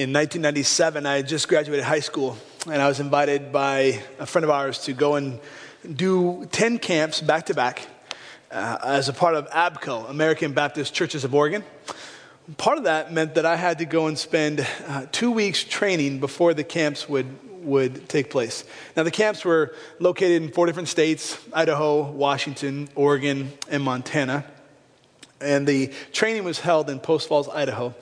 In 1997, I had just graduated high school, and I was invited by a friend of ours to go and do 10 camps back to back uh, as a part of ABCO, American Baptist Churches of Oregon. Part of that meant that I had to go and spend uh, two weeks training before the camps would, would take place. Now, the camps were located in four different states Idaho, Washington, Oregon, and Montana. And the training was held in Post Falls, Idaho.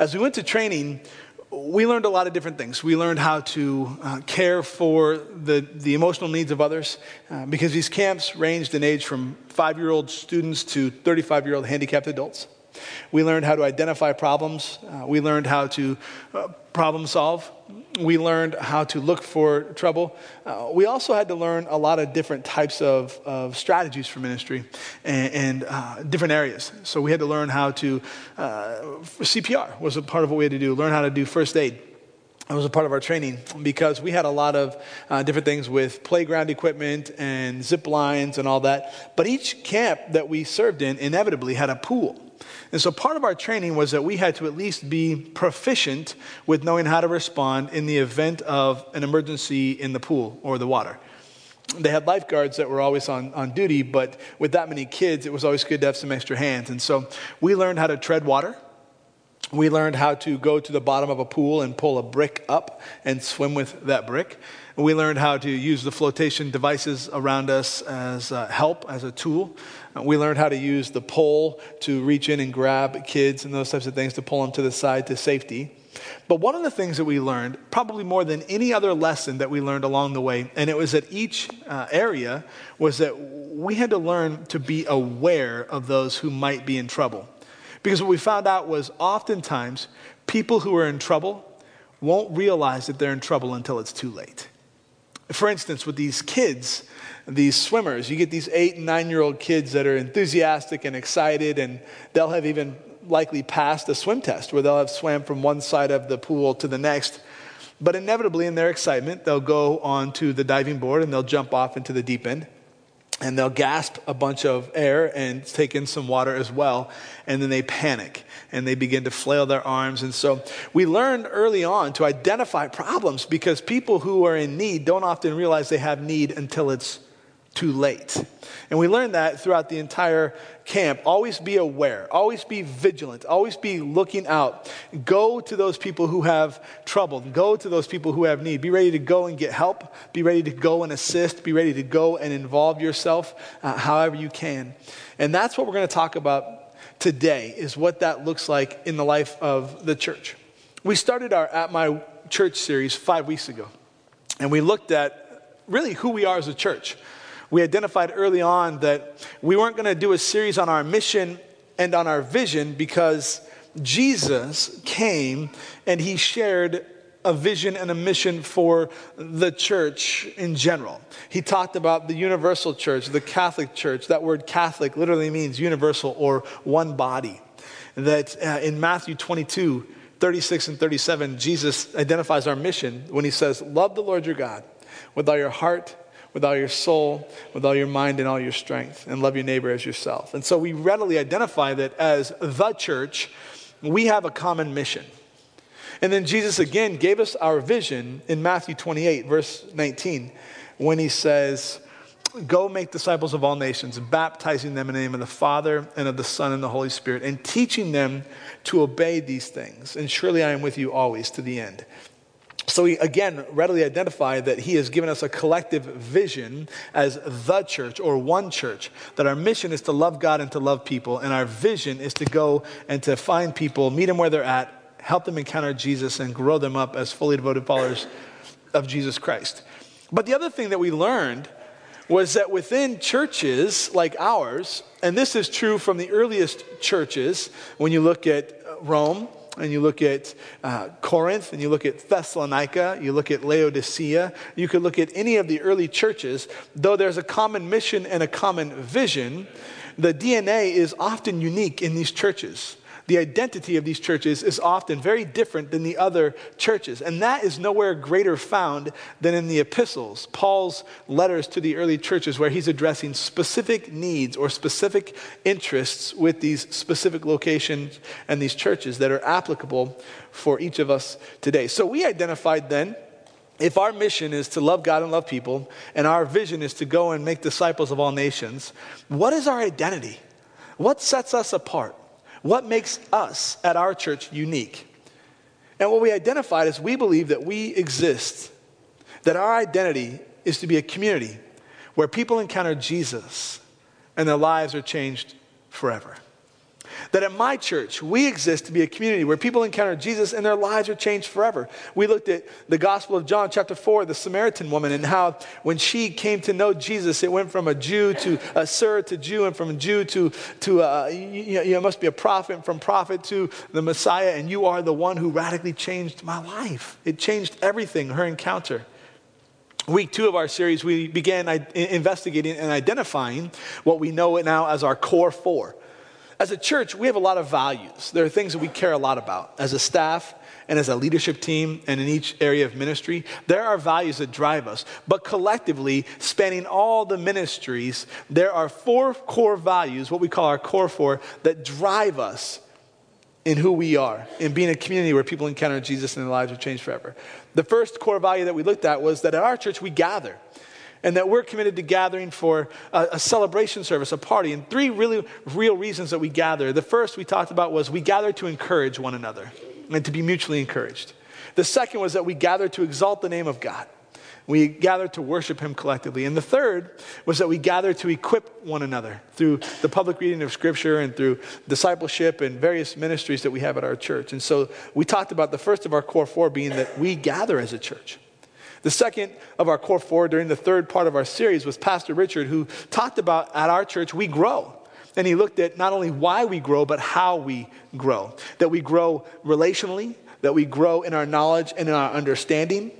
As we went to training, we learned a lot of different things. We learned how to uh, care for the, the emotional needs of others uh, because these camps ranged in age from five year old students to 35 year old handicapped adults. We learned how to identify problems. Uh, we learned how to uh, problem solve. We learned how to look for trouble. Uh, we also had to learn a lot of different types of, of strategies for ministry and, and uh, different areas. So we had to learn how to, uh, CPR was a part of what we had to do, learn how to do first aid. It was a part of our training because we had a lot of uh, different things with playground equipment and zip lines and all that. But each camp that we served in inevitably had a pool. And so part of our training was that we had to at least be proficient with knowing how to respond in the event of an emergency in the pool or the water. They had lifeguards that were always on, on duty, but with that many kids, it was always good to have some extra hands. And so we learned how to tread water. We learned how to go to the bottom of a pool and pull a brick up and swim with that brick. We learned how to use the flotation devices around us as help, as a tool. We learned how to use the pole to reach in and grab kids and those types of things to pull them to the side to safety. But one of the things that we learned, probably more than any other lesson that we learned along the way, and it was at each uh, area, was that we had to learn to be aware of those who might be in trouble. Because what we found out was oftentimes people who are in trouble won't realize that they're in trouble until it's too late. For instance, with these kids, these swimmers. You get these eight and nine year old kids that are enthusiastic and excited, and they'll have even likely passed a swim test where they'll have swam from one side of the pool to the next. But inevitably, in their excitement, they'll go onto the diving board and they'll jump off into the deep end. And they'll gasp a bunch of air and take in some water as well. And then they panic and they begin to flail their arms. And so we learned early on to identify problems because people who are in need don't often realize they have need until it's too late. And we learned that throughout the entire camp. Always be aware, always be vigilant, always be looking out. Go to those people who have trouble, go to those people who have need. Be ready to go and get help, be ready to go and assist, be ready to go and involve yourself uh, however you can. And that's what we're going to talk about today is what that looks like in the life of the church. We started our At My Church series 5 weeks ago. And we looked at really who we are as a church we identified early on that we weren't going to do a series on our mission and on our vision because Jesus came and he shared a vision and a mission for the church in general. He talked about the universal church, the Catholic church. That word Catholic literally means universal or one body. That uh, in Matthew 22, 36 and 37, Jesus identifies our mission when he says, Love the Lord your God with all your heart, with all your soul, with all your mind, and all your strength, and love your neighbor as yourself. And so we readily identify that as the church, we have a common mission. And then Jesus again gave us our vision in Matthew 28, verse 19, when he says, Go make disciples of all nations, baptizing them in the name of the Father and of the Son and the Holy Spirit, and teaching them to obey these things. And surely I am with you always to the end. So we again readily identify that he has given us a collective vision as the church or one church, that our mission is to love God and to love people, and our vision is to go and to find people, meet them where they're at, help them encounter Jesus, and grow them up as fully devoted followers of Jesus Christ. But the other thing that we learned was that within churches like ours, and this is true from the earliest churches, when you look at uh, Rome, and you look at uh, Corinth, and you look at Thessalonica, you look at Laodicea, you could look at any of the early churches, though there's a common mission and a common vision, the DNA is often unique in these churches. The identity of these churches is often very different than the other churches. And that is nowhere greater found than in the epistles, Paul's letters to the early churches, where he's addressing specific needs or specific interests with these specific locations and these churches that are applicable for each of us today. So we identified then if our mission is to love God and love people, and our vision is to go and make disciples of all nations, what is our identity? What sets us apart? What makes us at our church unique? And what we identified is we believe that we exist, that our identity is to be a community where people encounter Jesus and their lives are changed forever. That at my church, we exist to be a community where people encounter Jesus and their lives are changed forever. We looked at the Gospel of John, chapter 4, the Samaritan woman, and how when she came to know Jesus, it went from a Jew to a sir to Jew, and from Jew to, to uh, you, you must be a prophet, from prophet to the Messiah, and you are the one who radically changed my life. It changed everything, her encounter. Week two of our series, we began investigating and identifying what we know now as our core four. As a church, we have a lot of values. There are things that we care a lot about. As a staff and as a leadership team and in each area of ministry, there are values that drive us. But collectively, spanning all the ministries, there are four core values, what we call our core four, that drive us in who we are, in being a community where people encounter Jesus and their lives are changed forever. The first core value that we looked at was that at our church we gather and that we're committed to gathering for a, a, celebration service, a party. And three really real reasons that we gather. The first we talked about was we gather to encourage one another and to be mutually encouraged. The second was that we gather to exalt the name of God. We gather to worship Him collectively. And the third was that we gather to equip one another through the public reading of Scripture and through discipleship and various ministries that we have at our church. And so we talked about the first of our core four being that we gather as a church. The second of our core four during the third part of our series was Pastor Richard, who talked about at our church, we grow. And he looked at not only why we grow, but how we grow. That we grow relationally, that we grow in our knowledge and in our understanding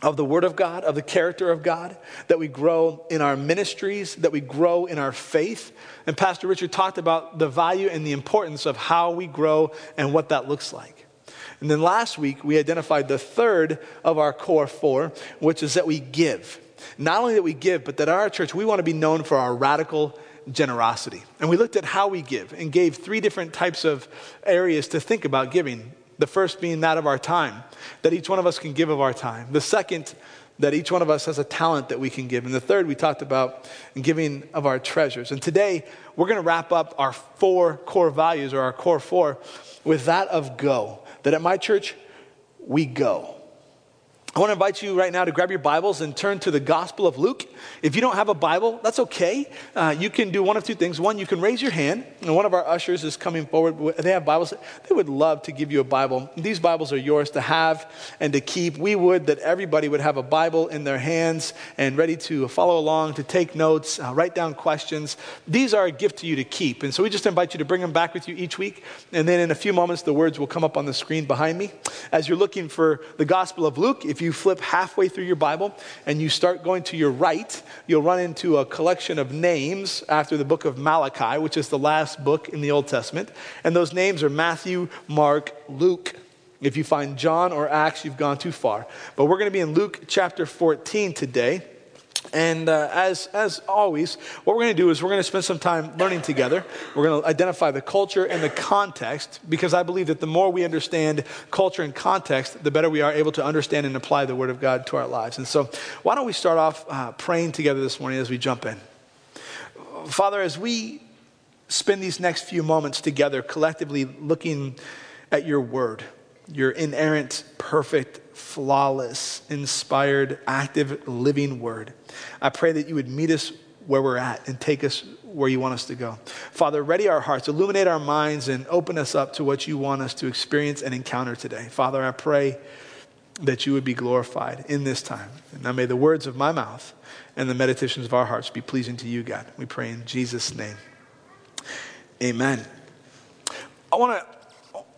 of the Word of God, of the character of God, that we grow in our ministries, that we grow in our faith. And Pastor Richard talked about the value and the importance of how we grow and what that looks like. And then last week, we identified the third of our core four, which is that we give. Not only that we give, but that our church, we want to be known for our radical generosity. And we looked at how we give and gave three different types of areas to think about giving. The first being that of our time, that each one of us can give of our time. The second, that each one of us has a talent that we can give. And the third, we talked about giving of our treasures. And today, we're going to wrap up our four core values or our core four with that of go that at my church, we go. I want to invite you right now to grab your Bibles and turn to the Gospel of Luke. If you don't have a Bible, that's okay. Uh, you can do one of two things. One, you can raise your hand, and one of our ushers is coming forward. They have Bibles. They would love to give you a Bible. These Bibles are yours to have and to keep. We would that everybody would have a Bible in their hands and ready to follow along, to take notes, uh, write down questions. These are a gift to you to keep. And so we just invite you to bring them back with you each week. And then in a few moments, the words will come up on the screen behind me. As you're looking for the Gospel of Luke, if you flip halfway through your Bible and you start going to your right, you'll run into a collection of names after the book of Malachi, which is the last book in the Old Testament. And those names are Matthew, Mark, Luke. If you find John or Acts, you've gone too far. But we're going to be in Luke chapter 14 today. And uh, as, as always, what we're going to do is we're going to spend some time learning together. We're going to identify the culture and the context because I believe that the more we understand culture and context, the better we are able to understand and apply the Word of God to our lives. And so, why don't we start off uh, praying together this morning as we jump in? Father, as we spend these next few moments together, collectively looking at your Word, your inerrant, perfect, flawless, inspired, active, living word. I pray that you would meet us where we're at and take us where you want us to go. Father, ready our hearts, illuminate our minds, and open us up to what you want us to experience and encounter today. Father, I pray that you would be glorified in this time. And now may the words of my mouth and the meditations of our hearts be pleasing to you, God. We pray in Jesus' name. Amen. I want to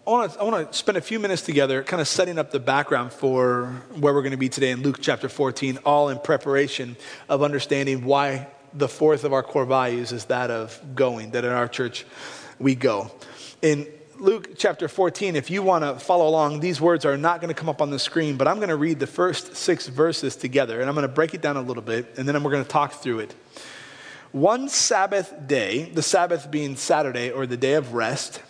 I want, to, spend a few minutes together kind of setting up the background for where we're going to be today in Luke chapter 14, all in preparation of understanding why the fourth of our core values is that of going, that in our church we go. In Luke chapter 14, if you want to follow along, these words are not going to come up on the screen, but I'm going to read the first six verses together, and I'm going to break it down a little bit, and then we're going to talk through it. One Sabbath day, the Sabbath being Saturday or the day of rest,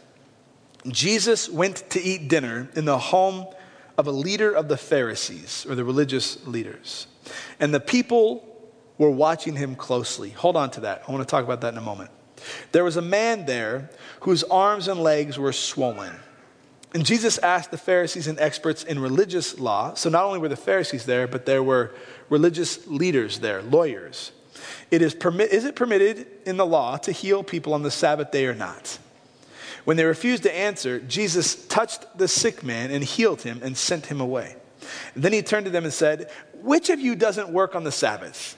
Jesus went to eat dinner in the home of a leader of the Pharisees, or the religious leaders. And the people were watching him closely. Hold on to that. I want to talk about that in a moment. There was a man there whose arms and legs were swollen. And Jesus asked the Pharisees and experts in religious law. So not only were the Pharisees there, but there were religious leaders there, lawyers. It is, permi- is it permitted in the law to heal people on the Sabbath day or not? When they refused to answer, Jesus touched the sick man and healed him and sent him away. then he turned to them and said, Which of you doesn't work on the Sabbath?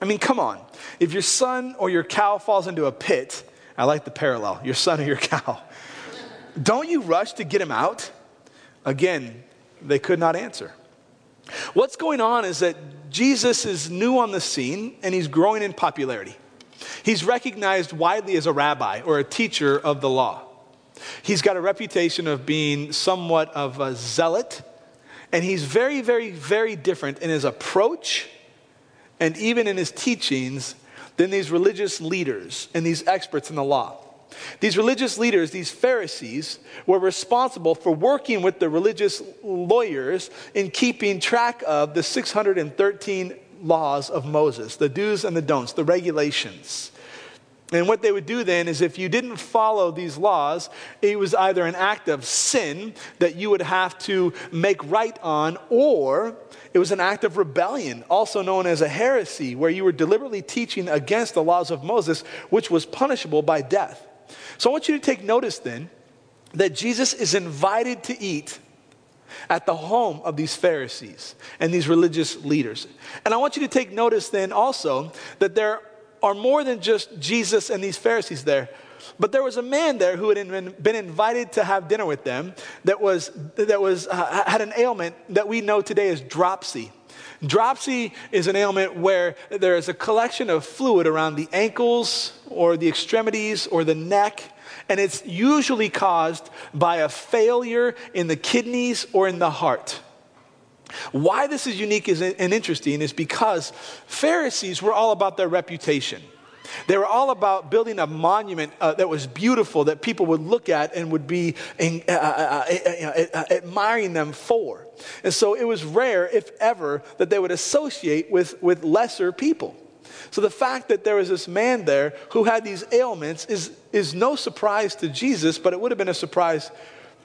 I mean, come on. If your son or your cow falls into a pit, I like the parallel, your son or your cow, don't you rush to get him out? Again, they could not answer. What's going on is that Jesus is new on the scene and he's growing in popularity. He's recognized widely as a rabbi or a teacher of the law. He's got a reputation of being somewhat of a zealot, and he's very, very, very different in his approach and even in his teachings than these religious leaders and these experts in the law. These religious leaders, these Pharisees, were responsible for working with the religious lawyers in keeping track of the 613 laws of Moses, the do's and the don'ts, the regulations. And what they would do then is if you didn't follow these laws, it was either an act of sin that you would have to make right on, or it was an act of rebellion, also known as a heresy, where you were deliberately teaching against the laws of Moses, which was punishable by death. So I want you to take notice then that Jesus is invited to eat at the home of these Pharisees and these religious leaders. And I want you to take notice then also that there are more than just Jesus and these Pharisees there. But there was a man there who had been invited to have dinner with them that, was, that was, uh, had an ailment that we know today as dropsy. Dropsy is an ailment where there is a collection of fluid around the ankles or the extremities or the neck, and it's usually caused by a failure in the kidneys or in the heart. Why this is unique and interesting is because Pharisees were all about their reputation. They were all about building a monument uh, that was beautiful that people would look at and would be in, uh, uh, uh, uh admiring them for. And so it was rare, if ever, that they would associate with, with lesser people. So the fact that there was this man there who had these ailments is, is no surprise to Jesus, but it would have been a surprise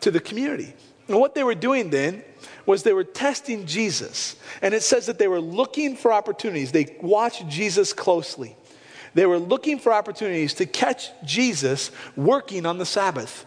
to the community. And what they were doing then was they were testing Jesus. And it says that they were looking for opportunities. They watched Jesus closely. They were looking for opportunities to catch Jesus working on the Sabbath,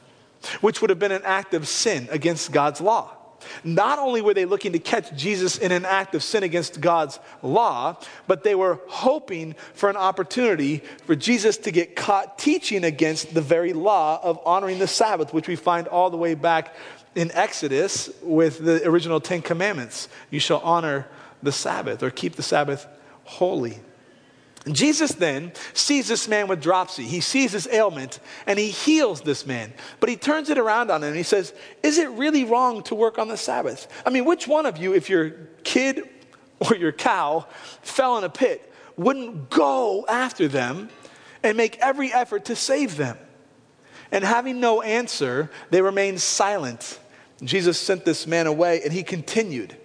which would have been an act of sin against God's law. Not only were they looking to catch Jesus in an act of sin against God's law, but they were hoping for an opportunity for Jesus to get caught teaching against the very law of honoring the Sabbath, which we find all the way back in Exodus with the original Ten Commandments. You shall honor the Sabbath or keep the Sabbath holy. Jesus then sees this man with dropsy. He sees this ailment and he heals this man. But he turns it around on him and he says, Is it really wrong to work on the Sabbath? I mean, which one of you, if your kid or your cow fell in a pit, wouldn't go after them and make every effort to save them? And having no answer, they remained silent Jesus sent this man away and he continued.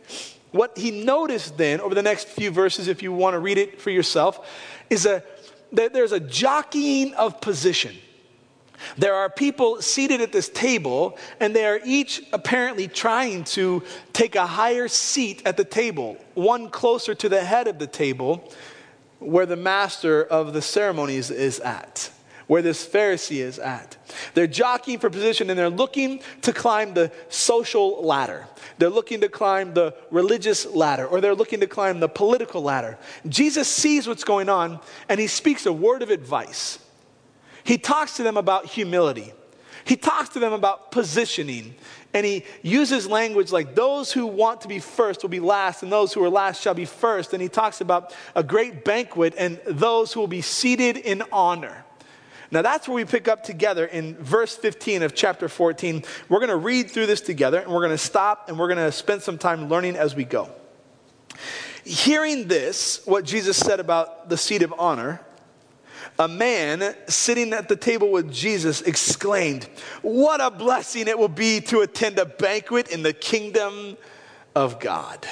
What he noticed then, over the next few verses, if you want to read it for yourself, is a, that there's a jockeying of position. There are people seated at this table, and they are each apparently trying to take a higher seat at the table, one closer to the head of the table, where the master of the ceremonies is at where this Pharisee is at. They're jockeying for position and they're looking to climb the social ladder. They're looking to climb the religious ladder or they're looking to climb the political ladder. Jesus sees what's going on and he speaks a word of advice. He talks to them about humility. He talks to them about positioning. And he uses language like those who want to be first will be last, and those who are last shall be first. And he talks about a great banquet and those who will be seated in honor. Now that's where we pick up together in verse 15 of chapter 14. We're going to read through this together and we're going to stop and we're going to spend some time learning as we go. Hearing this, what Jesus said about the seat of honor, a man sitting at the table with Jesus exclaimed, What a blessing it will be to attend a banquet in the kingdom of God.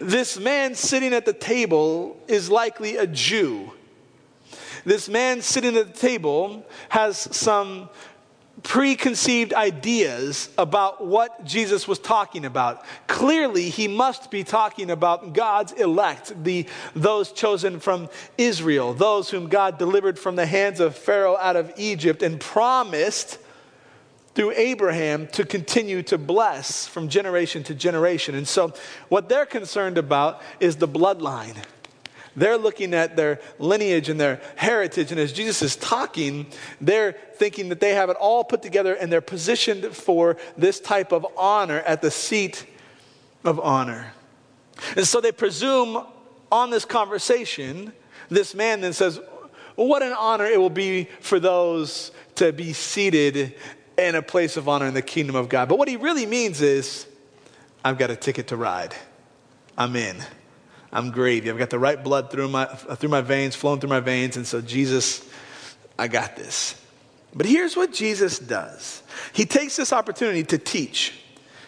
This man sitting at the table is likely a Jew. This man sitting at the table has some preconceived ideas about what Jesus was talking about. Clearly, he must be talking about God's elect, the, those chosen from Israel, those whom God delivered from the hands of Pharaoh out of Egypt and promised through Abraham to continue to bless from generation to generation. And so, what they're concerned about is the bloodline. They're looking at their lineage and their heritage. And as Jesus is talking, they're thinking that they have it all put together and they're positioned for this type of honor at the seat of honor. And so they presume on this conversation, this man then says, What an honor it will be for those to be seated in a place of honor in the kingdom of God. But what he really means is, I've got a ticket to ride. I'm in. I'm gravy. I've got the right blood through my, uh, through my veins, flowing through my veins. And so, Jesus, I got this. But here's what Jesus does He takes this opportunity to teach,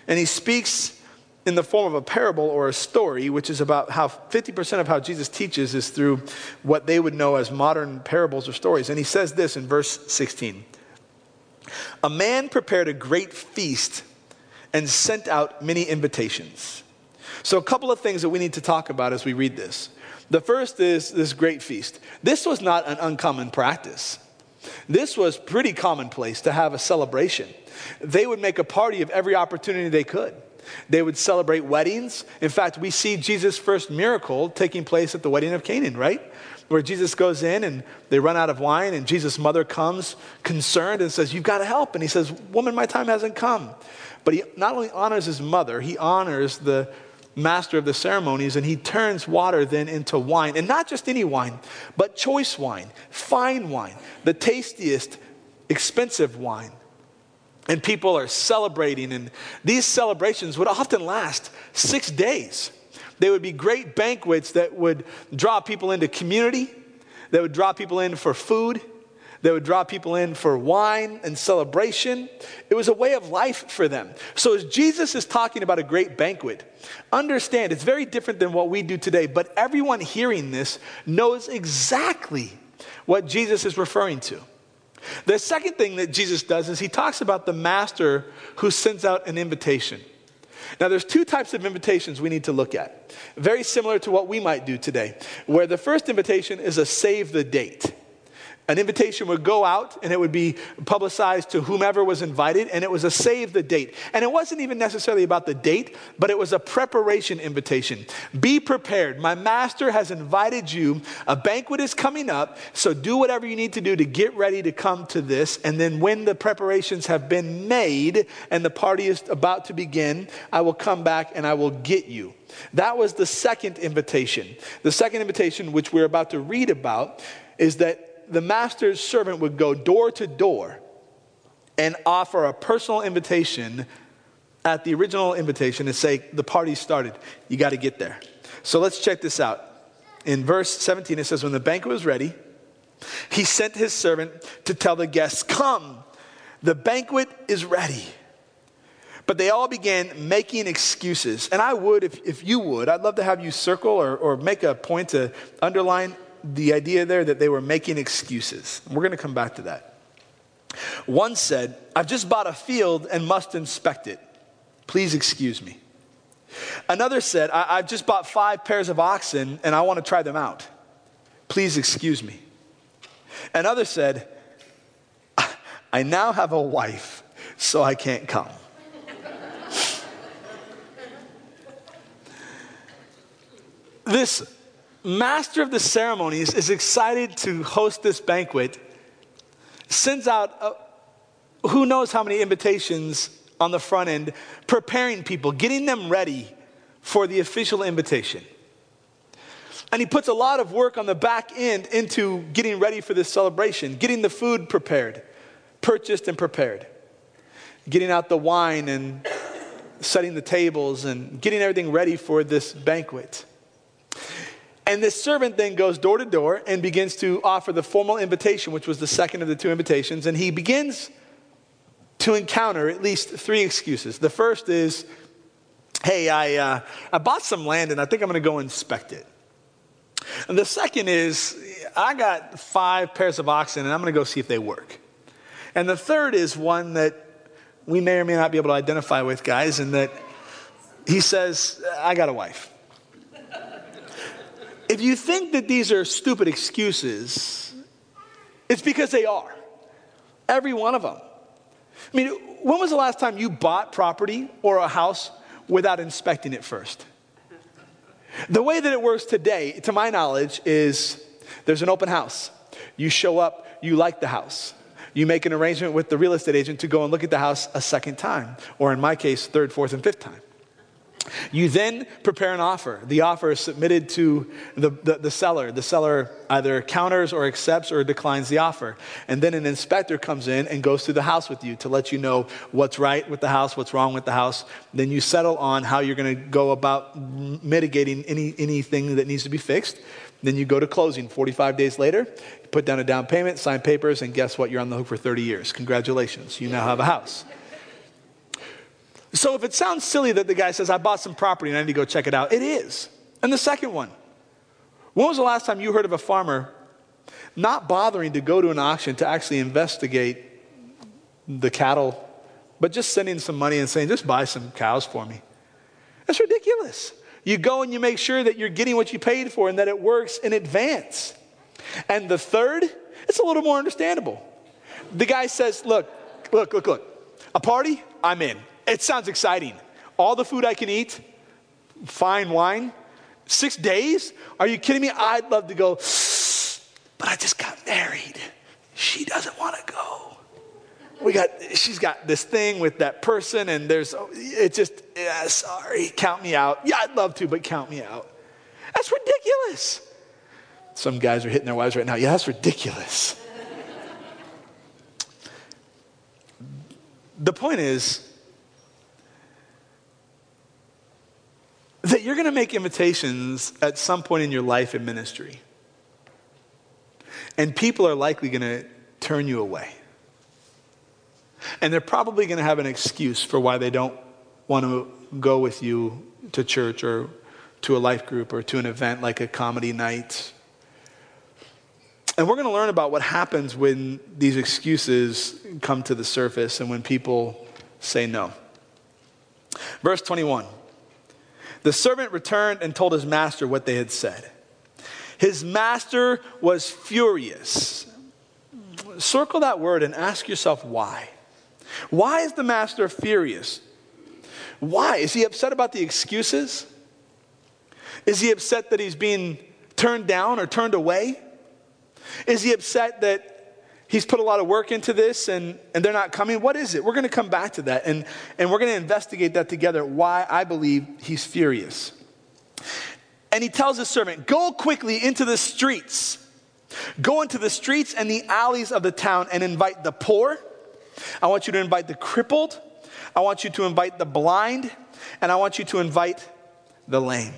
and He speaks in the form of a parable or a story, which is about how 50% of how Jesus teaches is through what they would know as modern parables or stories. And He says this in verse 16 A man prepared a great feast and sent out many invitations. So, a couple of things that we need to talk about as we read this. The first is this great feast. This was not an uncommon practice. This was pretty commonplace to have a celebration. They would make a party of every opportunity they could. They would celebrate weddings. In fact, we see Jesus' first miracle taking place at the wedding of Canaan, right? Where Jesus goes in and they run out of wine, and Jesus' mother comes concerned and says, You've got to help. And he says, Woman, my time hasn't come. But he not only honors his mother, he honors the master of the ceremonies, and he turns water then into wine. And not just any wine, but choice wine, fine wine, the tastiest, expensive wine. And people are celebrating, and these celebrations would often last six days. They would be great banquets that would draw people into community, that would draw people in for food they would draw people in for wine and celebration. It was a way of life for them. So, as Jesus is talking about a great banquet, understand it's very different than what we do today, but everyone hearing this knows exactly what Jesus is referring to. The second thing that Jesus does is he talks about the master who sends out an invitation. Now, there's two types of invitations we need to look at, very similar to what we might do today, where the first invitation is a save the date. An invitation would go out and it would be publicized to whomever was invited, and it was a save the date. And it wasn't even necessarily about the date, but it was a preparation invitation. Be prepared. My master has invited you. A banquet is coming up, so do whatever you need to do to get ready to come to this. And then when the preparations have been made and the party is about to begin, I will come back and I will get you. That was the second invitation. The second invitation, which we're about to read about, is that the master's servant would go door to door and offer a personal invitation at the original invitation and say, The party started. You got to get there. So let's check this out. In verse 17, it says, When the banquet was ready, he sent his servant to tell the guests, Come, the banquet is ready. But they all began making excuses. And I would, if, if you would, I'd love to have you circle or, or make a point to underline the idea there that they were making excuses. We're going to come back to that. One said, I've just bought a field and must inspect it. Please excuse me. Another said, I- have just bought five pairs of oxen and I want to try them out. Please excuse me. Another said, I now have a wife, so I can't come. this master of the ceremonies is excited to host this banquet, sends out uh, who knows how many invitations on the front end, preparing people, getting them ready for the official invitation. And he puts a lot of work on the back end into getting ready for this celebration, getting the food prepared, purchased and prepared, getting out the wine and setting the tables and getting everything ready for this banquet. And this servant then goes door to door and begins to offer the formal invitation, which was the second of the two invitations. And he begins to encounter at least three excuses. The first is, hey, I, uh, I bought some land and I think I'm going to go inspect it. And the second is, I got five pairs of oxen and I'm going to go see if they work. And the third is one that we may or may not be able to identify with, guys, and that he says, I got a wife. If you think that these are stupid excuses, it's because they are. Every one of them. I mean, when was the last time you bought property or a house without inspecting it first? The way that it works today, to my knowledge, is there's an open house. You show up, you like the house. You make an arrangement with the real estate agent to go and look at the house a second time, or in my case, third, fourth, and fifth time. You then prepare an offer. The offer is submitted to the, the, the, seller. The seller either counters or accepts or declines the offer. And then an inspector comes in and goes through the house with you to let you know what's right with the house, what's wrong with the house. Then you settle on how you're going to go about mitigating any, anything that needs to be fixed. Then you go to closing 45 days later, put down a down payment, sign papers, and guess what? You're on the hook for 30 years. Congratulations. You now have a house. So if it sounds silly that the guy says, I bought some property and I need to go check it out, it is. And the second one, when was the last time you heard of a farmer not bothering to go to an auction to actually investigate the cattle, but just sending some money and saying, just buy some cows for me? That's ridiculous. You go and you make sure that you're getting what you paid for and that it works in advance. And the third, it's a little more understandable. The guy says, Look, look, look, look, a party, I'm in. It sounds exciting. All the food I can eat, fine wine, six days? Are you kidding me? I'd love to go, but I just got married. She doesn't want to go. We got, she's got this thing with that person, and there's, it just, yeah, sorry, count me out. Yeah, I'd love to, but count me out. That's ridiculous. Some guys are hitting their wives right now. Yeah, that's ridiculous. the point is, you're going to make invitations at some point in your life and ministry. And people are likely going to turn you away. And they're probably going to have an excuse for why they don't want to go with you to church or to a life group or to an event like a comedy night. And we're going to learn about what happens when these excuses come to the surface and when people say no. Verse 21. The servant returned and told his master what they had said. His master was furious. Circle that word and ask yourself why. Why is the master furious? Why? Is he upset about the excuses? Is he upset that he's being turned down or turned away? Is he upset that he's put a lot of work into this and, and they're not coming. What is it? We're going to come back to that and, and we're going to investigate that together, why I believe he's furious. And he tells his servant, Go quickly into the streets. Go into the streets and the alleys of the town and invite the poor. I want you to invite the crippled. I want you to invite the blind. And I want you to invite the lame.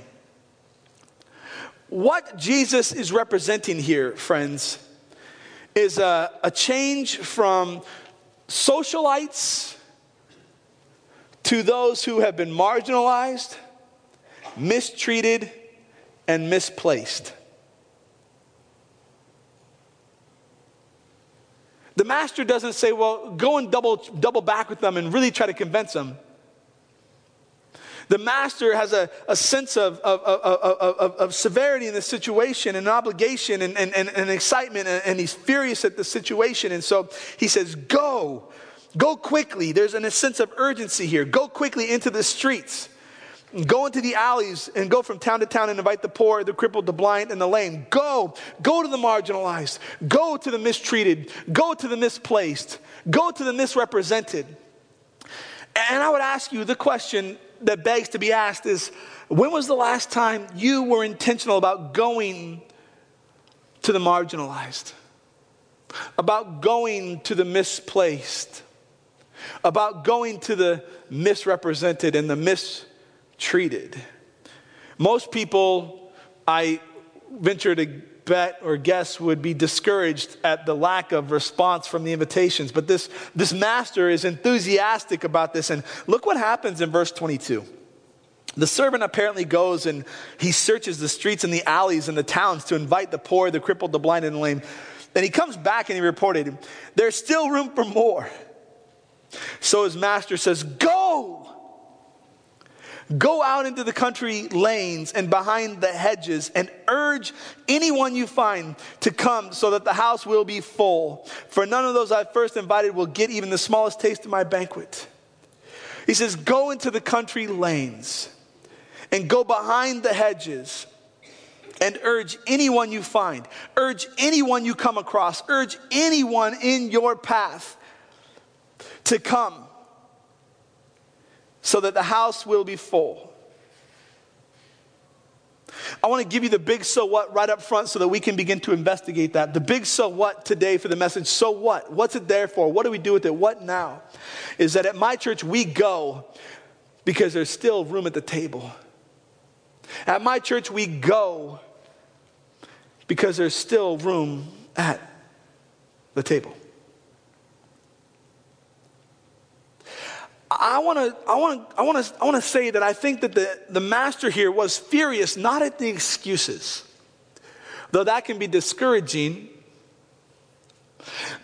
What Jesus is representing here, friends, is a, a change from socialites to those who have been marginalized, mistreated, and misplaced. The master doesn't say, well, go and double, double back with them and really try to convince them. The master has a, a sense of, of, of, of, severity in the situation and obligation and, and, and, and excitement, and, and he's furious at the situation. And so he says, Go, go quickly. There's a sense of urgency here. Go quickly into the streets. Go into the alleys and go from town to town and invite the poor, the crippled, the blind, and the lame. Go. Go to the marginalized. Go to the mistreated. Go to the misplaced. Go to the misrepresented. And I would ask you the question that begs to be asked is when was the last time you were intentional about going to the marginalized, about going to the misplaced, about going to the misrepresented and the mistreated? Most people, I venture to bet or guess, would be discouraged at the lack of response from the invitations. But this, this master is enthusiastic about this. And look what happens in verse 22. The servant apparently goes and he searches the streets and the alleys and the towns to invite the poor, the crippled, the blind, and the lame. Then he comes back and he reported, There's still room for more. So his master says, Go! Go out into the country lanes and behind the hedges and urge anyone you find to come so that the house will be full. For none of those I first invited will get even the smallest taste of my banquet. He says, Go into the country lanes and go behind the hedges and urge anyone you find, urge anyone you come across, urge anyone in your path to come so that the house will be full. I want to give you the big so what right up front so that we can begin to investigate that. The big so what today for the message so what? What's it there for? What do we do with it? What now? Is that at my church we go because there's still room at the table. At my church we go because there's still room at the table. I want to I want I want to I want to say that I think that the, the master here was furious not at the excuses. Though that can be discouraging.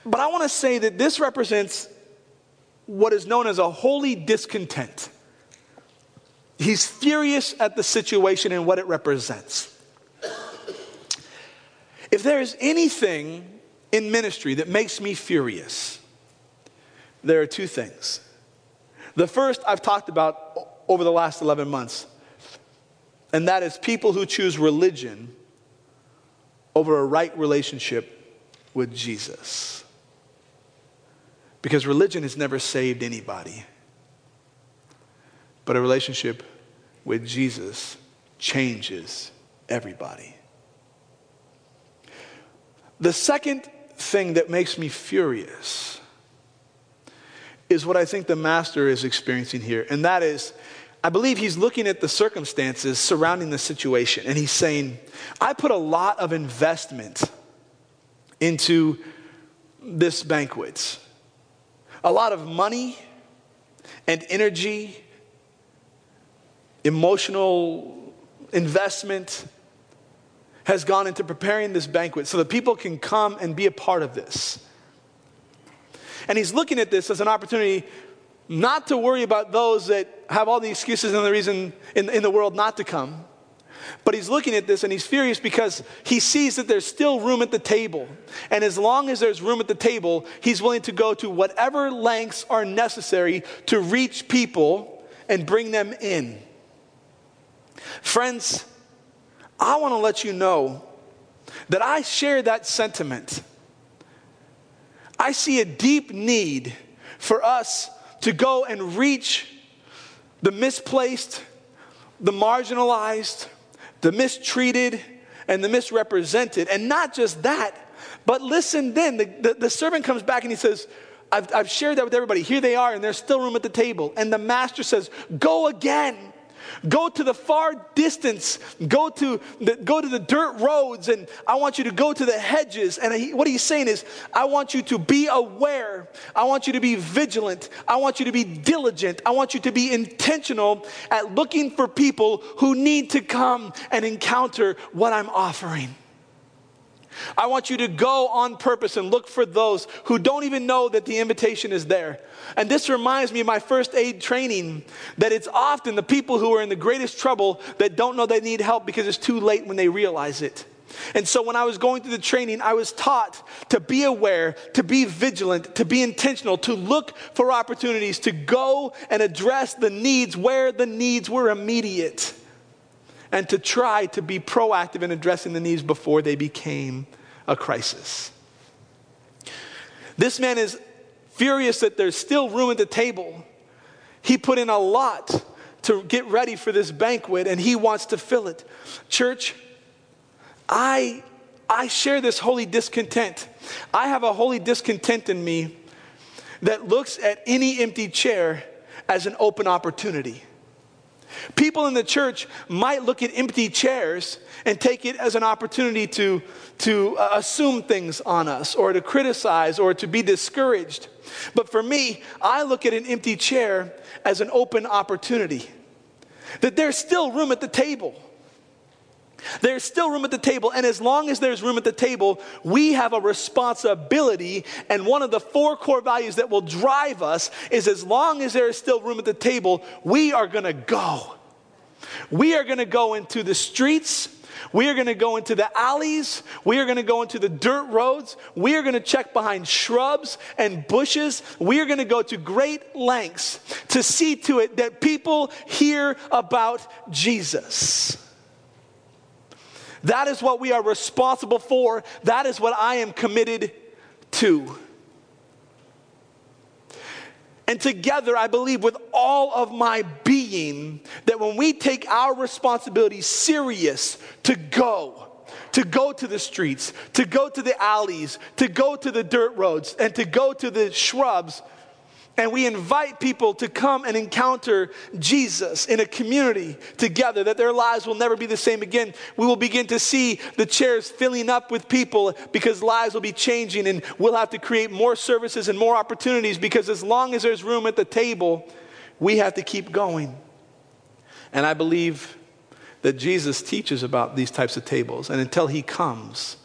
But I want to say that this represents what is known as a holy discontent. He's furious at the situation and what it represents. If there is anything in ministry that makes me furious, there are two things. The first I've talked about over the last 11 months, and that is people who choose religion over a right relationship with Jesus. Because religion has never saved anybody, but a relationship with Jesus changes everybody. The second thing that makes me furious is what I think the master is experiencing here. And that is, I believe he's looking at the circumstances surrounding the situation and he's saying, I put a lot of investment into this banquet, a lot of money and energy, emotional investment has gone into preparing this banquet so that people can come and be a part of this. And he's looking at this as an opportunity not to worry about those that have all the excuses and the reason in, in the world not to come. But he's looking at this and he's furious because he sees that there's still room at the table. And as long as there's room at the table, he's willing to go to whatever lengths are necessary to reach people and bring them in. Friends, I want to let you know that I share that sentiment. I see a deep need for us to go and reach the misplaced, the marginalized, the mistreated, and the misrepresented. And not just that, but listen then. The, the, the servant comes back and he says, I've, I've shared that with everybody. Here they are, and there's still room at the table. And the master says, Go again. Go to the far distance. Go to the, go to the dirt roads, and I want you to go to the hedges. And he, what he's saying is, I want you to be aware. I want you to be vigilant. I want you to be diligent. I want you to be intentional at looking for people who need to come and encounter what I'm offering. I want you to go on purpose and look for those who don't even know that the invitation is there. And this reminds me of my first aid training that it's often the people who are in the greatest trouble that don't know they need help because it's too late when they realize it. And so when I was going through the training, I was taught to be aware, to be vigilant, to be intentional, to look for opportunities, to go and address the needs where the needs were immediate and to try to be proactive in addressing the needs before they became a crisis. This man is furious that there's still room at the table. He put in a lot to get ready for this banquet and he wants to fill it. Church, I I share this holy discontent. I have a holy discontent in me that looks at any empty chair as an open opportunity. People in the church might look at empty chairs and take it as an opportunity to, to uh, assume things on us or to criticize or to be discouraged. But for me, I look at an empty chair as an open opportunity. That there's still room at the table. There's still room at the table, and as long as there's room at the table, we have a responsibility. And one of the four core values that will drive us is as long as there is still room at the table, we are gonna go. We are gonna go into the streets we are going to go into the alleys. We are going to go into the dirt roads. We are going to check behind shrubs and bushes. We are going to go to great lengths to see to it that people hear about Jesus. That is what we are responsible for. That is what I am committed to. And together, I believe with all of my being that when we take our responsibility serious to go, to go to the streets, to go to the alleys, to go to the dirt roads, and to go to the shrubs, and we invite people to come and encounter Jesus in a community together, that their lives will never be the same again. We will begin to see the chairs filling up with people because lives will be changing, and we'll have to create more services and more opportunities because as long as there's room at the table, we have to keep going. And I believe that Jesus teaches about these types of tables, and until he comes,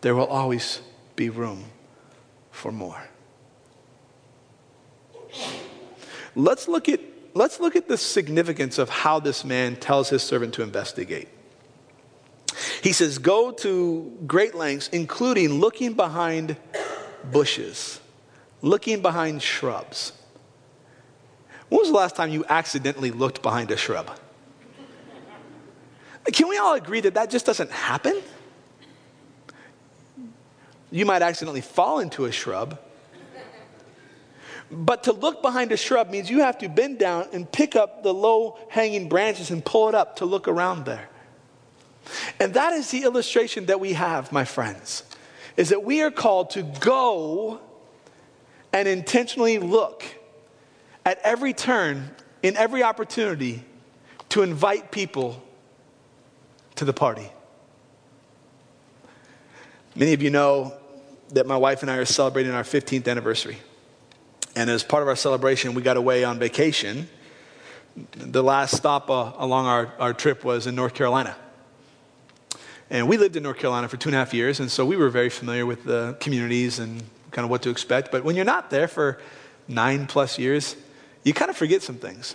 there will always be room for more. Let's look at, let's look at the significance of how this man tells his servant to investigate. He says, Go to great lengths, including looking behind bushes, looking behind shrubs. When was the last time you accidentally looked behind a shrub? Can we all agree that that just doesn't happen? You might accidentally fall into a shrub, but to look behind a shrub means you have to bend down and pick up the low hanging branches and pull it up to look around there. And that is the illustration that we have, my friends, is that we are called to go and intentionally look at every turn, in every opportunity, to invite people to the party. Many of you know that my wife and I are celebrating our 15th anniversary. And as part of our celebration, we got away on vacation. The last stop uh, along our, our trip was in North Carolina. And we lived in North Carolina for two and a half years, and so we were very familiar with the communities and kind of what to expect. But when you're not there for nine plus years, you kind of forget some things.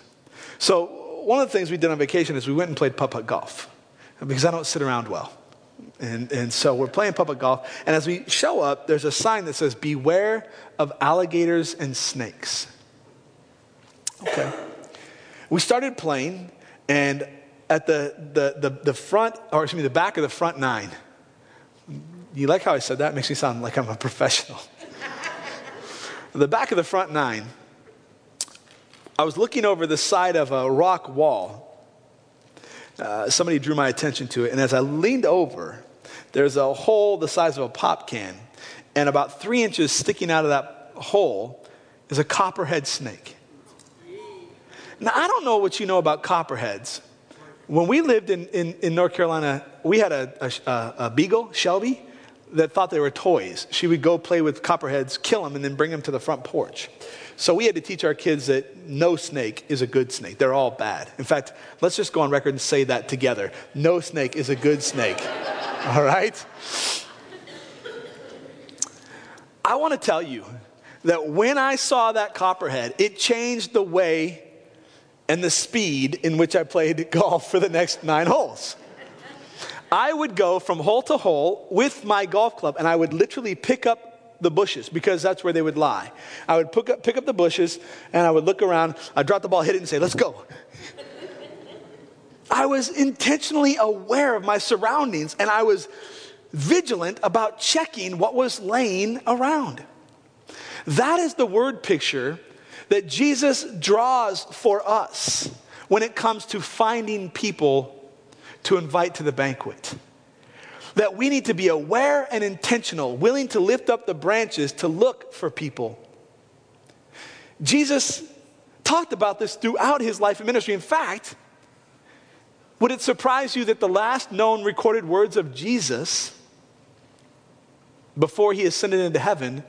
So, one of the things we did on vacation is we went and played putt putt golf because I don't sit around well. And, and so we're playing putt golf. And as we show up, there's a sign that says, Beware of alligators and snakes. Okay. We started playing, and at the, the, the, the front, or excuse me, the back of the front nine, you like how I said that? It makes me sound like I'm a professional. the back of the front nine, I was looking over the side of a rock wall uh, somebody drew my attention to it. And as I leaned over, there's a hole the size of a pop can. And about three inches sticking out of that hole is a copperhead snake. Now, I don't know what you know about copperheads. When we lived in, in, in North Carolina, we had a, a, a beagle, Shelby, that thought they were toys. She would go play with copperheads, kill them, and then bring them to the front porch. So we had to teach our kids that no snake is a good snake. They're all bad. In fact, let's just go on record and say that together. No snake is a good snake. all right? I want to tell you that when I saw that copperhead, it changed the way and the speed in which I played golf for the next nine holes. I would go from hole to hole with my golf club and I would literally pick up the bushes because that's where they would lie. I would pick up, pick up the bushes and I would look around, I'd drop the ball, hit it, and say, let's go. I was intentionally aware of my surroundings and I was vigilant about checking what was laying around. That is the word picture that Jesus draws for us when it comes to finding people to invite to the banquet. That we need to be aware and intentional, willing to lift up the branches to look for people. Jesus talked about this throughout his life and ministry. In fact, would it surprise you that the last known recorded words of Jesus before he ascended into heaven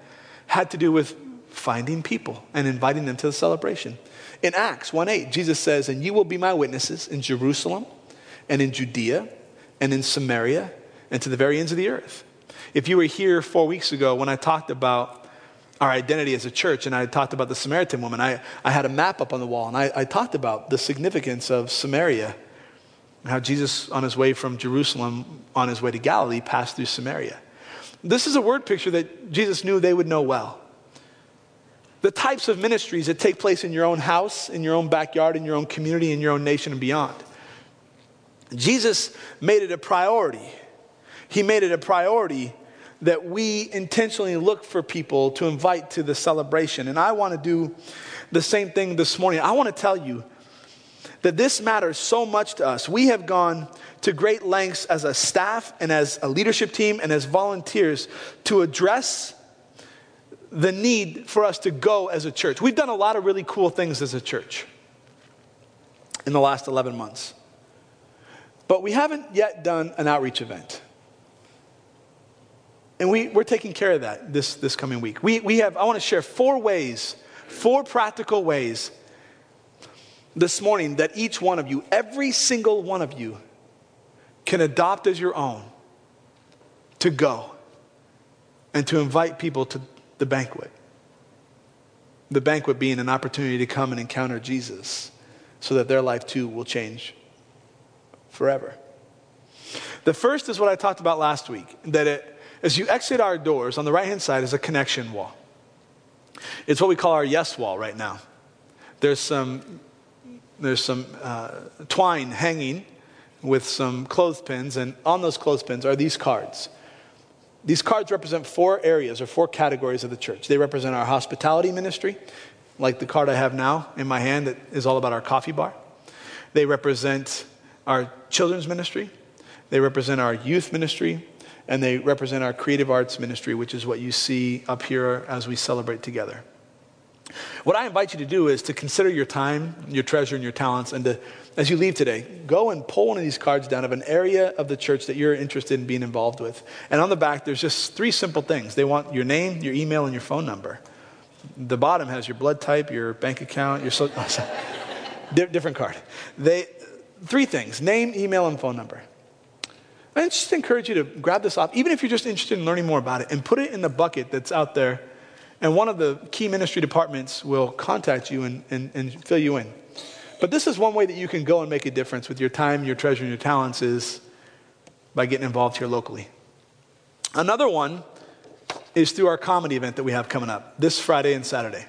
had to do with finding people and inviting them to the celebration? In Acts 1 8, Jesus says, And you will be my witnesses in Jerusalem and in Judea and in Samaria and to the very ends of the earth. If you were here four weeks ago when I talked about our identity as a church and I talked about the Samaritan woman, I, I had a map up on the wall and I, I talked about the significance of Samaria how Jesus, on his way from Jerusalem, on his way to Galilee, passed through Samaria. This is a word picture that Jesus knew they would know well. The types of ministries that take place in your own house, in your own backyard, in your own community, in your own nation, and beyond. Jesus made it a priority. He made it a priority that we intentionally look for people to invite to the celebration. And I want to do the same thing this morning. I want to tell you that this matters so much to us. We have gone to great lengths as a staff and as a leadership team and as volunteers to address the need for us to go as a church. We've done a lot of really cool things as a church in the last 11 months. But we haven't yet done an outreach event. And we, we're taking care of that this, this coming week. We, we have, I want to share four ways, four practical ways this morning that each one of you, every single one of you, can adopt as your own to go and to invite people to the banquet. The banquet being an opportunity to come and encounter Jesus so that their life too will change forever. The first is what I talked about last week that it, as you exit our doors, on the right hand side is a connection wall. It's what we call our yes wall right now. There's some, there's some uh, twine hanging with some clothespins, and on those clothespins are these cards. These cards represent four areas or four categories of the church. They represent our hospitality ministry, like the card I have now in my hand that is all about our coffee bar. They represent our children's ministry, they represent our youth ministry, and they represent our creative arts ministry, which is what you see up here as we celebrate together. What I invite you to do is to consider your time, your treasure, and your talents, and to, as you leave today, go and pull one of these cards down of an area of the church that you're interested in being involved with. And on the back, there's just three simple things. They want your name, your email, and your phone number. The bottom has your blood type, your bank account, your so, oh, different card. They, three things name, email, and phone number. I just encourage you to grab this off, even if you're just interested in learning more about it, and put it in the bucket that's out there. And one of the key ministry departments will contact you and, and, and fill you in. But this is one way that you can go and make a difference with your time, your treasure, and your talents is by getting involved here locally. Another one is through our comedy event that we have coming up this Friday and Saturday.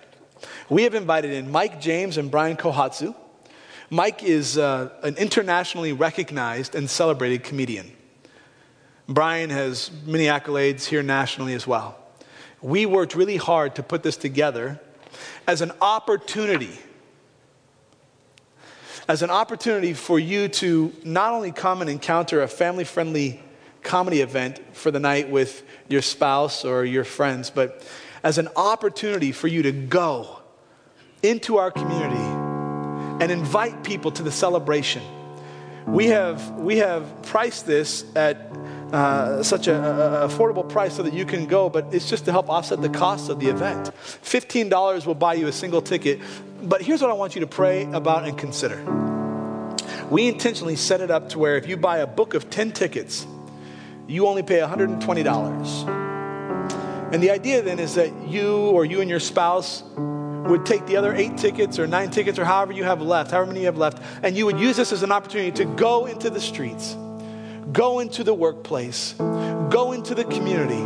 We have invited in Mike James and Brian Kohatsu. Mike is uh, an internationally recognized and celebrated comedian. Brian has many accolades here nationally as well. We worked really hard to put this together as an opportunity. As an opportunity for you to not only come and encounter a family friendly comedy event for the night with your spouse or your friends, but as an opportunity for you to go into our community and invite people to the celebration. We have, we have priced this at uh, such an affordable price so that you can go, but it's just to help offset the cost of the event. $15 will buy you a single ticket. But here's what I want you to pray about and consider. We intentionally set it up to where if you buy a book of 10 tickets, you only pay $120. And the idea then is that you or you and your spouse would take the other eight tickets or nine tickets or however you have left, however many you have left, and you would use this as an opportunity to go into the streets, go into the workplace, go into the community,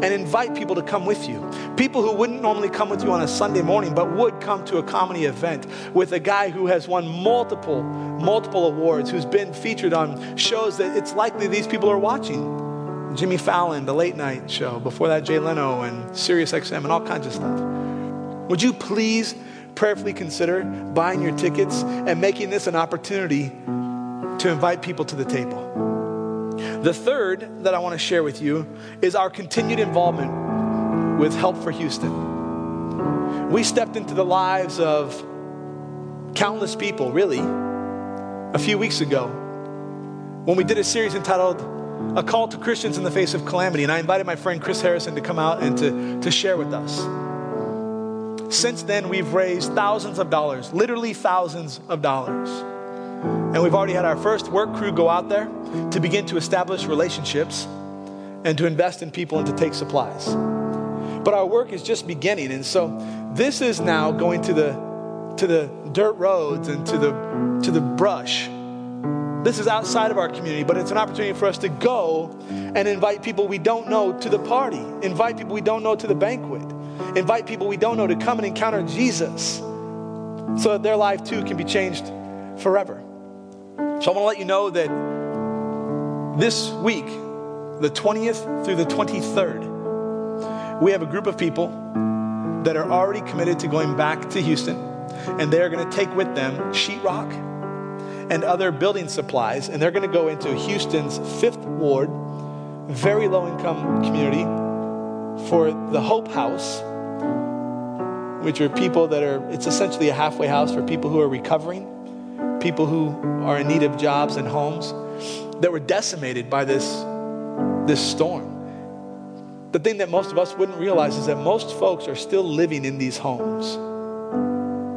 and invite people to come with you. People who wouldn't normally come with you on a Sunday morning, but would come to a comedy event with a guy who has won multiple, multiple awards, who's been featured on shows that it's likely these people are watching. Jimmy Fallon, the late night show, before that, Jay Leno and Sirius XM and all kinds of stuff. Would you please prayerfully consider buying your tickets and making this an opportunity to invite people to the table. The third that I want to share with you is our continued involvement with Help for Houston. We stepped into the lives of countless people, really, a few weeks ago when we did a series entitled A Call to Christians in the Face of Calamity. And I invited my friend Chris Harrison to come out and to, to share with us. Since then, we've raised thousands of dollars, literally thousands of dollars. And we've already had our first work crew go out there to begin to establish relationships and to invest in people and to take supplies. But our work is just beginning. And so this is now going to the to the dirt roads and to the to the brush. This is outside of our community, but it's an opportunity for us to go and invite people we don't know to the party, invite people we don't know to the banquet, invite people we don't know to come and encounter Jesus so that their life too can be changed forever. So I want to let you know that this week, the 20th through the 23rd, we have a group of people that are already committed to going back to Houston, and they're going to take with them sheetrock and other building supplies, and they're going to go into Houston's Fifth Ward, very low income community, for the Hope House, which are people that are, it's essentially a halfway house for people who are recovering people who are in need of jobs and homes that were decimated by this, this storm. The thing that most of us wouldn't realize is that most folks are still living in these homes.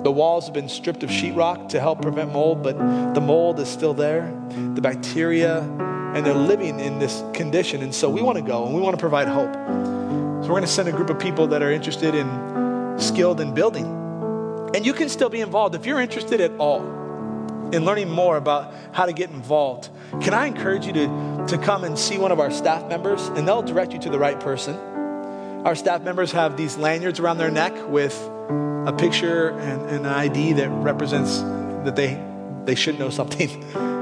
The walls have been stripped of sheetrock to help prevent mold, but the mold is still there, the bacteria, and they're living in this condition. And so we want to go and we want to provide hope. So we're going to send a group of people that are interested in skilled in building. And you can still be involved if you're interested at all in learning more about how to get involved, can I encourage you to, to come and see one of our staff members and they'll direct you to the right person? Our staff members have these lanyards around their neck with a picture and, and an ID that represents that they, they should know something.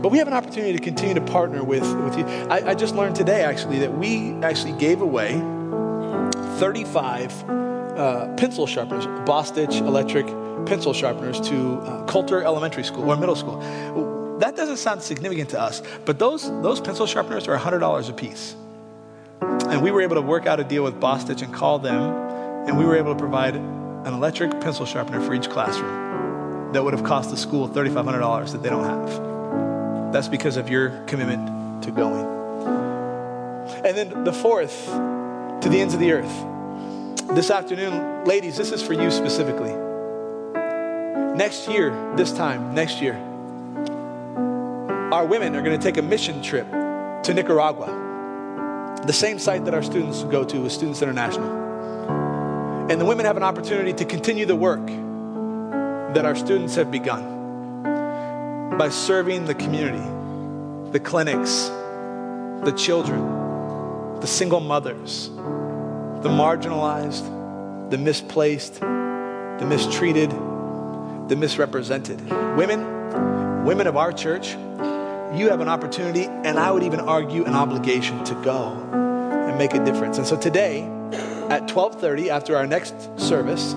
But we have an opportunity to continue to partner with, with you. I, I just learned today, actually, that we actually gave away 35 uh, pencil sharpeners, Bostitch electric pencil sharpeners to uh, Coulter Elementary School or middle school. That doesn't sound significant to us, but those, those pencil sharpeners are $100 a piece. And we were able to work out a deal with Bostitch and call them, and we were able to provide an electric pencil sharpener for each classroom that would have cost the school $3,500 that they don't have. That's because of your commitment to going. And then the fourth, to the ends of the earth. This afternoon, ladies, this is for you specifically. Next year, this time, next year, our women are going to take a mission trip to Nicaragua, the same site that our students go to with Students International. And the women have an opportunity to continue the work that our students have begun by serving the community, the clinics, the children, the single mothers, the marginalized, the misplaced, the mistreated the misrepresented. Women, women of our church, you have an opportunity, and I would even argue an obligation to go and make a difference. And so today, at 12:30, after our next service,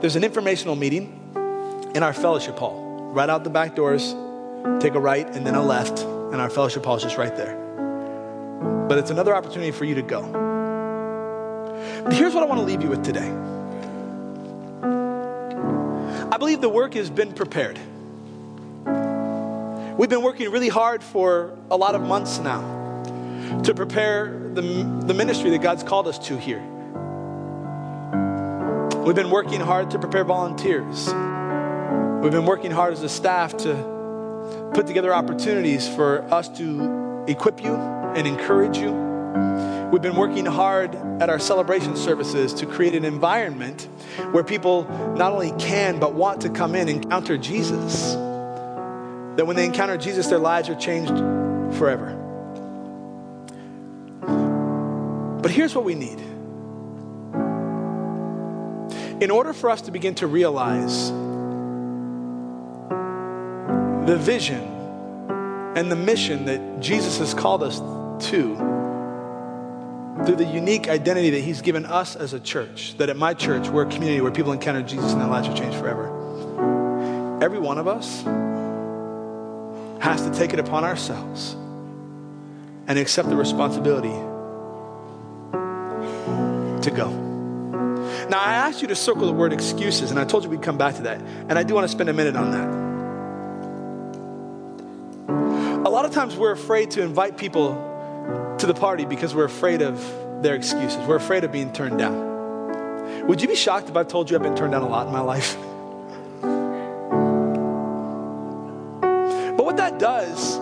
there's an informational meeting in our fellowship hall. Right out the back doors, take a right and then a left, and our fellowship hall is just right there. But it's another opportunity for you to go. But here's what I want to leave you with today. The work has been prepared. We've been working really hard for a lot of months now to prepare the, the ministry that God's called us to here. We've been working hard to prepare volunteers. We've been working hard as a staff to put together opportunities for us to equip you and encourage you We've been working hard at our celebration services to create an environment where people not only can, but want to come in and encounter Jesus. That when they encounter Jesus, their lives are changed forever. But here's what we need. In order for us to begin to realize the vision and the mission that Jesus has called us to, through the unique identity that He's given us as a church, that at my church, we're a community where people encounter Jesus and their lives are changed forever. Every one of us has to take it upon ourselves and accept the responsibility to go. Now, I asked you to circle the word excuses, and I told you we'd come back to that. And I do want to spend a minute on that. A lot of times we're afraid to invite people to the party because we're afraid of their excuses. We're afraid of being turned down. Would you be shocked if I told you I've been turned down a lot in my life? But what that does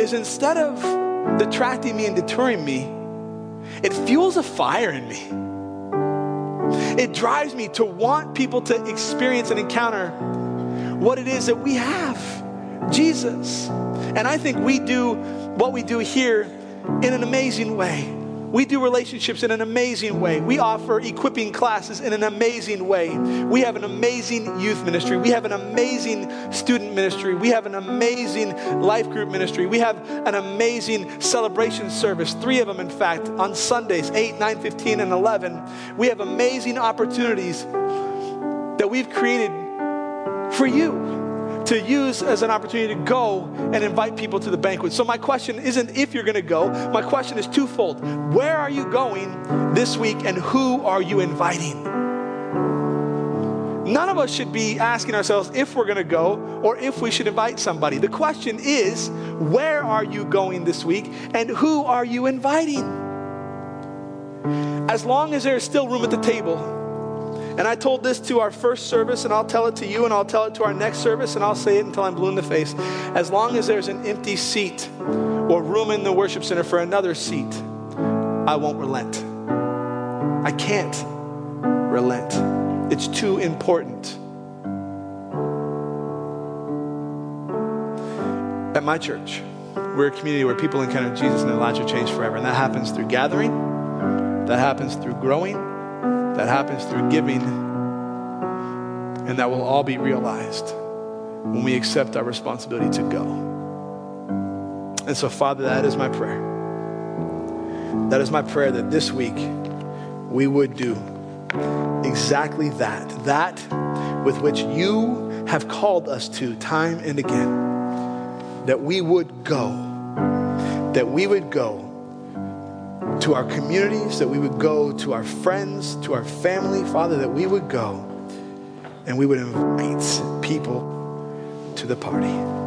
is instead of detracting me and deterring me, it fuels a fire in me. It drives me to want people to experience and encounter what it is that we have Jesus. And I think we do what we do here in an amazing way. We do relationships in an amazing way. We offer equipping classes in an amazing way. We have an amazing youth ministry. We have an amazing student ministry. We have an amazing life group ministry. We have an amazing celebration service, three of them, in fact, on Sundays 8, 9, 15, and 11. We have amazing opportunities that we've created for you to use as an opportunity to go and invite people to the banquet. So, my question isn't if you're going to go, my question is twofold. Where are you going this week and who are you inviting? None of us should be asking ourselves if we're going to go or if we should invite somebody. The question is, where are you going this week and who are you inviting? As long as there's still room at the table, and I told this to our first service, and I'll tell it to you, and I'll tell it to our next service, and I'll say it until I'm blue in the face. As long as there's an empty seat or room in the worship center for another seat, I won't relent. I can't relent. It's too important. At my church, we're a community where people encounter Jesus and their lives are changed forever. And that happens through gathering, that happens through growing, that happens through giving, and that will all be realized when we accept our responsibility to go. And so, Father, that is my prayer. That is my prayer that this week we would do exactly that, that with which you have called us to time and again, that we would go, that we would go to our communities, that we would go to our friends, to our family, Father, that we would go and we would invite people to the party.